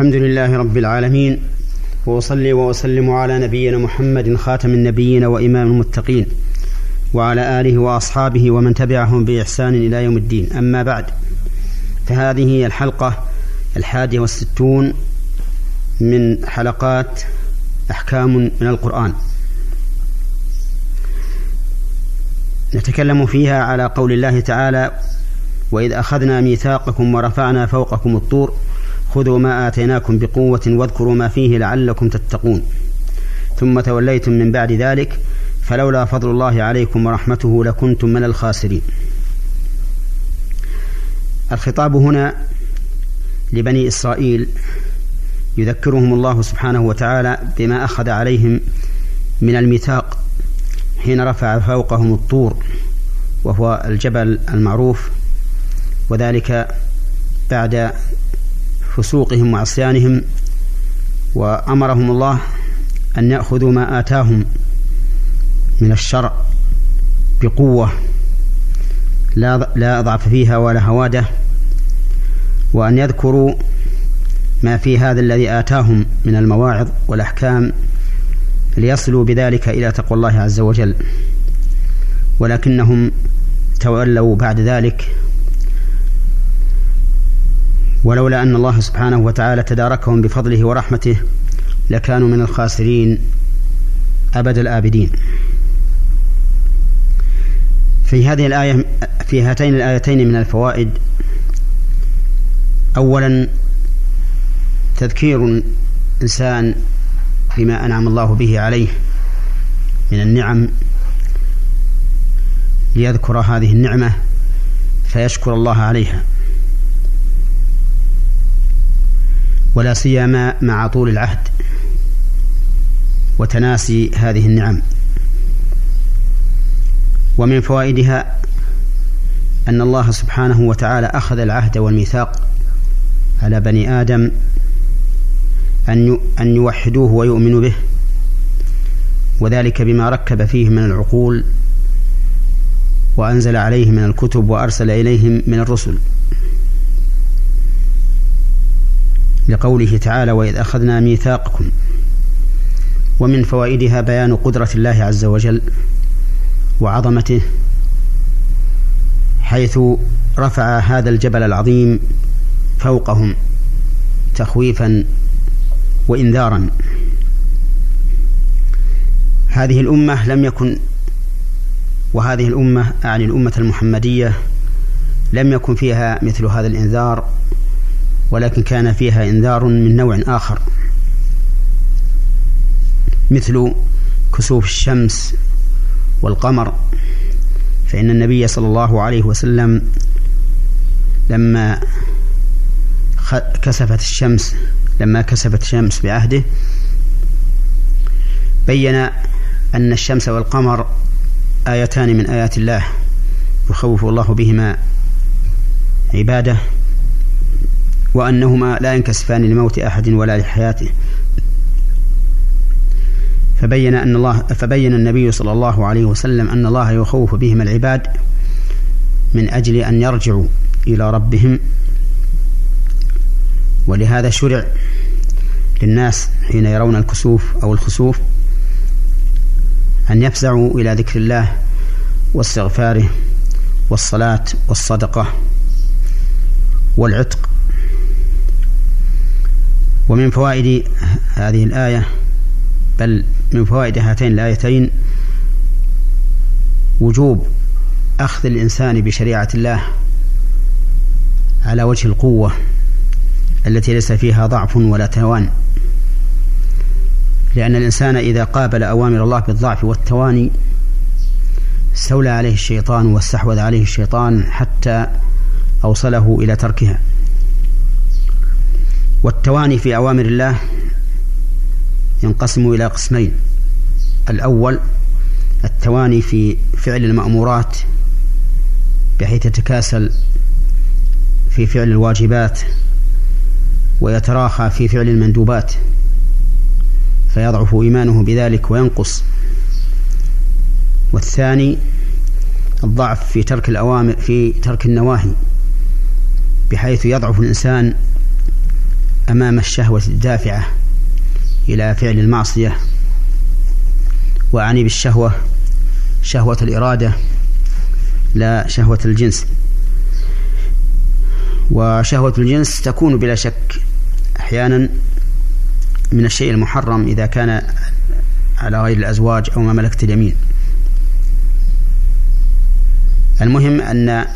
الحمد لله رب العالمين وأصلي وأسلم على نبينا محمد خاتم النبيين وإمام المتقين وعلى آله وأصحابه ومن تبعهم بإحسان إلى يوم الدين. أما بعد فهذه هي الحلقة الحادية والستون من حلقات أحكام من القرآن. نتكلم فيها على قول الله تعالى وإذ أخذنا ميثاقكم ورفعنا فوقكم الطور خذوا ما آتيناكم بقوة واذكروا ما فيه لعلكم تتقون. ثم توليتم من بعد ذلك فلولا فضل الله عليكم ورحمته لكنتم من الخاسرين. الخطاب هنا لبني إسرائيل يذكرهم الله سبحانه وتعالى بما أخذ عليهم من الميثاق حين رفع فوقهم الطور وهو الجبل المعروف وذلك بعد فسوقهم وعصيانهم وأمرهم الله أن يأخذوا ما آتاهم من الشرع بقوة لا لا ضعف فيها ولا هوادة وأن يذكروا ما في هذا الذي آتاهم من المواعظ والأحكام ليصلوا بذلك إلى تقوى الله عز وجل. ولكنهم تولوا بعد ذلك ولولا أن الله سبحانه وتعالى تداركهم بفضله ورحمته لكانوا من الخاسرين أبد الآبدين. في هذه الآية في هاتين الآيتين من الفوائد أولا تذكير الإنسان بما أنعم الله به عليه من النعم ليذكر هذه النعمة فيشكر الله عليها. ولا سيما مع طول العهد وتناسي هذه النعم. ومن فوائدها أن الله سبحانه وتعالى أخذ العهد والميثاق على بني آدم أن أن يوحدوه ويؤمنوا به وذلك بما ركب فيه من العقول وأنزل عليه من الكتب وأرسل إليهم من الرسل. لقوله تعالى وإذ أخذنا ميثاقكم ومن فوائدها بيان قدرة الله عز وجل وعظمته حيث رفع هذا الجبل العظيم فوقهم تخويفا وإنذارا هذه الأمة لم يكن وهذه الأمة أعني الأمة المحمدية لم يكن فيها مثل هذا الإنذار ولكن كان فيها إنذار من نوع آخر. مثل كسوف الشمس والقمر. فإن النبي صلى الله عليه وسلم لما كسفت الشمس لما كسفت الشمس بعهده بين أن الشمس والقمر آيتان من آيات الله يخوف الله بهما عباده. وأنهما لا ينكسفان لموت أحد ولا لحياته. فبين أن الله فبين النبي صلى الله عليه وسلم أن الله يخوف بهم العباد من أجل أن يرجعوا إلى ربهم. ولهذا شرع للناس حين يرون الكسوف أو الخسوف أن يفزعوا إلى ذكر الله واستغفاره والصلاة والصدقة والعتق ومن فوائد هذه الآية بل من فوائد هاتين الآيتين وجوب أخذ الإنسان بشريعة الله على وجه القوة التي ليس فيها ضعف ولا توان. لأن الإنسان إذا قابل أوامر الله بالضعف والتواني استولى عليه الشيطان واستحوذ عليه الشيطان حتى أوصله إلى تركها. والتواني في أوامر الله ينقسم إلى قسمين. الأول التواني في فعل المأمورات بحيث يتكاسل في فعل الواجبات ويتراخى في فعل المندوبات فيضعف إيمانه بذلك وينقص. والثاني الضعف في ترك الأوامر في ترك النواهي بحيث يضعف الإنسان أمام الشهوة الدافعة إلى فعل المعصية وأعني بالشهوة شهوة الإرادة لا شهوة الجنس. وشهوة الجنس تكون بلا شك أحيانا من الشيء المحرم إذا كان على غير الأزواج أو ما ملكت اليمين. المهم أن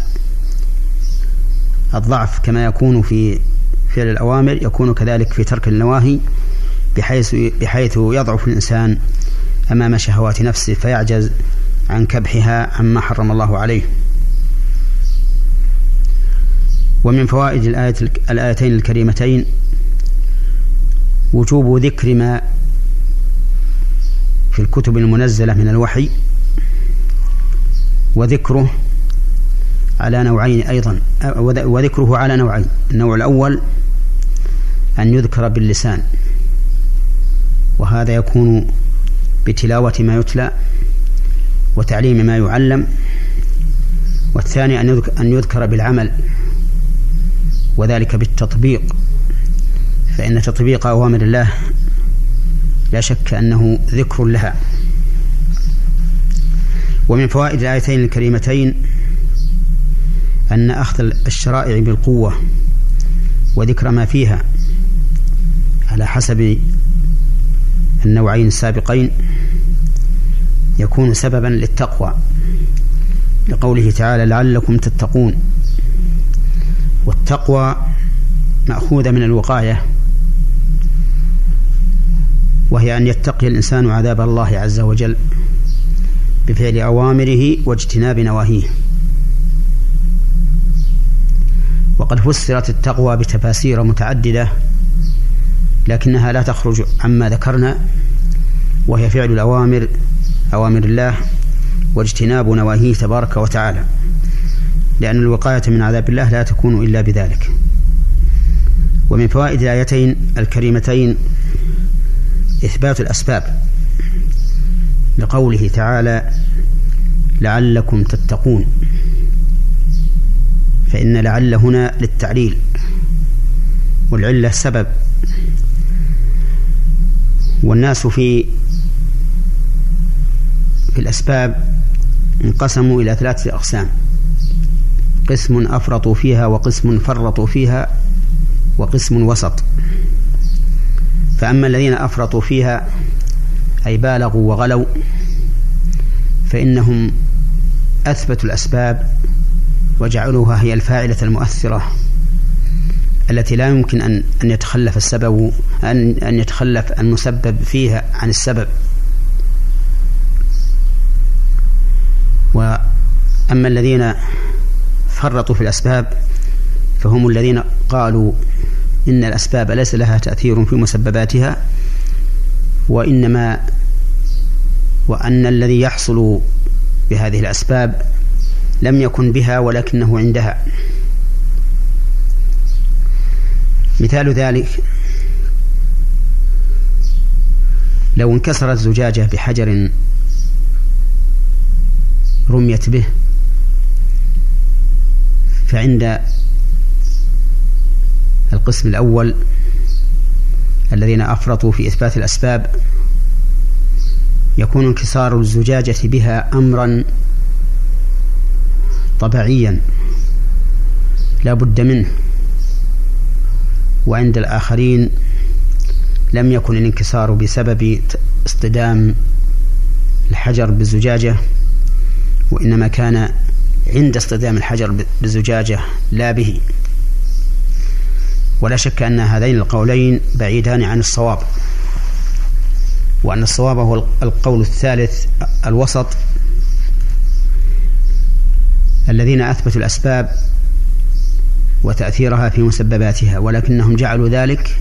الضعف كما يكون في فعل الأوامر يكون كذلك في ترك النواهي بحيث بحيث يضعف الإنسان أمام شهوات نفسه فيعجز عن كبحها عما حرم الله عليه. ومن فوائد الآية الآيتين الكريمتين وجوب ذكر ما في الكتب المنزلة من الوحي وذكره على نوعين أيضا وذكره على نوعين النوع الأول أن يذكر باللسان. وهذا يكون بتلاوة ما يتلى وتعليم ما يعلم. والثاني أن يذكر بالعمل وذلك بالتطبيق. فإن تطبيق أوامر الله لا شك أنه ذكر لها. ومن فوائد الآيتين الكريمتين أن أخذ الشرائع بالقوة وذكر ما فيها. على حسب النوعين السابقين يكون سببا للتقوى لقوله تعالى لعلكم تتقون والتقوى مأخوذة من الوقاية وهي أن يتقي الإنسان عذاب الله عز وجل بفعل أوامره واجتناب نواهيه. وقد فسرت التقوى بتفاسير متعددة لكنها لا تخرج عما ذكرنا وهي فعل الأوامر أوامر الله واجتناب نواهيه تبارك وتعالى لأن الوقاية من عذاب الله لا تكون إلا بذلك. ومن فوائد الآيتين الكريمتين إثبات الأسباب لقوله تعالى لعلكم تتقون فإن لعل هنا للتعليل والعلة سبب. والناس في في الأسباب انقسموا إلى ثلاثة أقسام. قسم أفرطوا فيها وقسم فرطوا فيها وقسم وسط. فأما الذين أفرطوا فيها أي بالغوا وغلوا فإنهم أثبتوا الأسباب وجعلوها هي الفاعلة المؤثرة. التي لا يمكن أن أن يتخلف السبب أن أن يتخلف المسبب فيها عن السبب. وأما الذين فرطوا في الأسباب فهم الذين قالوا إن الأسباب ليس لها تأثير في مسبباتها وإنما وأن الذي يحصل بهذه الأسباب لم يكن بها ولكنه عندها. مثال ذلك لو انكسرت زجاجة بحجر رميت به فعند القسم الأول الذين أفرطوا في إثبات الأسباب يكون انكسار الزجاجة بها أمرا طبيعيا لا بد منه. وعند الآخرين لم يكن الانكسار بسبب اصطدام الحجر بالزجاجة وإنما كان عند اصطدام الحجر بالزجاجة لا به. ولا شك أن هذين القولين بعيدان عن الصواب وأن الصواب هو القول الثالث الوسط الذين أثبتوا الأسباب وتأثيرها في مسبباتها ولكنهم جعلوا ذلك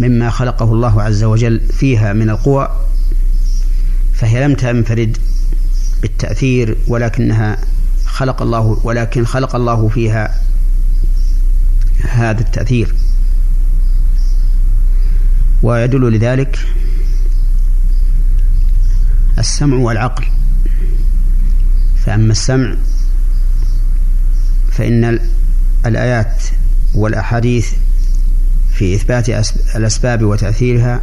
مما خلقه الله عز وجل فيها من القوى فهي لم تنفرد بالتأثير ولكنها خلق الله ولكن خلق الله فيها هذا التأثير. ويدل لذلك السمع والعقل. فأما السمع فإن الآيات والأحاديث في إثبات الأسباب وتأثيرها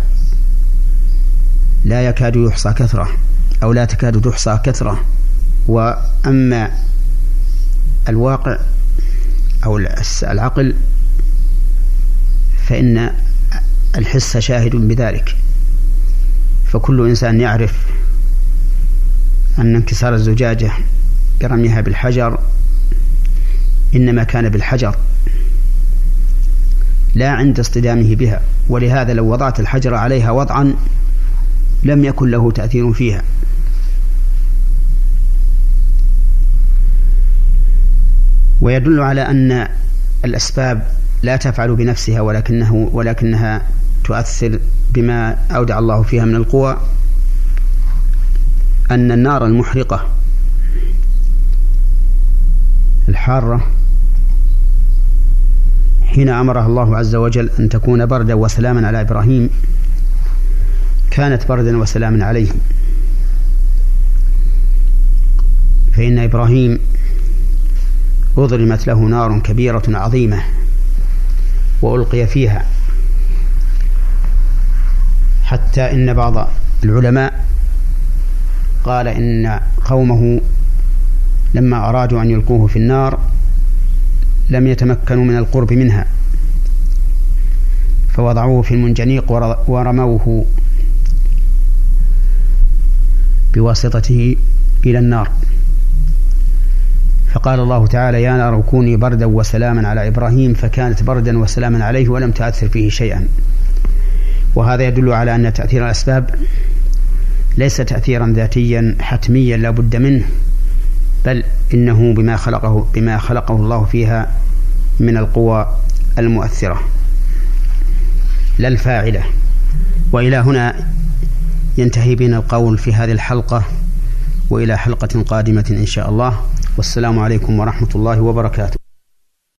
لا يكاد يحصى كثرة أو لا تكاد تحصى كثرة. وأما الواقع أو العقل فإن الحس شاهد بذلك. فكل إنسان يعرف أن انكسار الزجاجة برميها بالحجر إنما كان بالحجر لا عند اصطدامه بها ولهذا لو وضعت الحجر عليها وضعا لم يكن له تأثير فيها. ويدل على أن الأسباب لا تفعل بنفسها ولكنه ولكنها تؤثر بما أودع الله فيها من القوى أن النار المحرقة الحارة حين أمرها الله عز وجل أن تكون بردا وسلاما على إبراهيم كانت بردا وسلاما عليهم فإن إبراهيم أضرمت له نار كبيرة عظيمة وألقي فيها. حتى إن بعض العلماء قال إن قومه لما أرادوا أن يلقوه في النار لم يتمكنوا من القرب منها. فوضعوه في المنجنيق ورموه بواسطته إلى النار. فقال الله تعالى يا نار كوني بردا وسلاما على إبراهيم. فكانت بردا وسلاما عليه ولم تأثر فيه شيئا. وهذا يدل على أن تأثير الأسباب ليس تأثيرا ذاتيا حتميا لا بد منه. بل إنه بما خلقه بما خلقه الله فيها من القوى المؤثرة. لا الفاعلة. وإلى هنا ينتهي بنا القول في هذه الحلقة وإلى حلقة قادمة إن شاء الله. والسلام عليكم ورحمة الله وبركاته.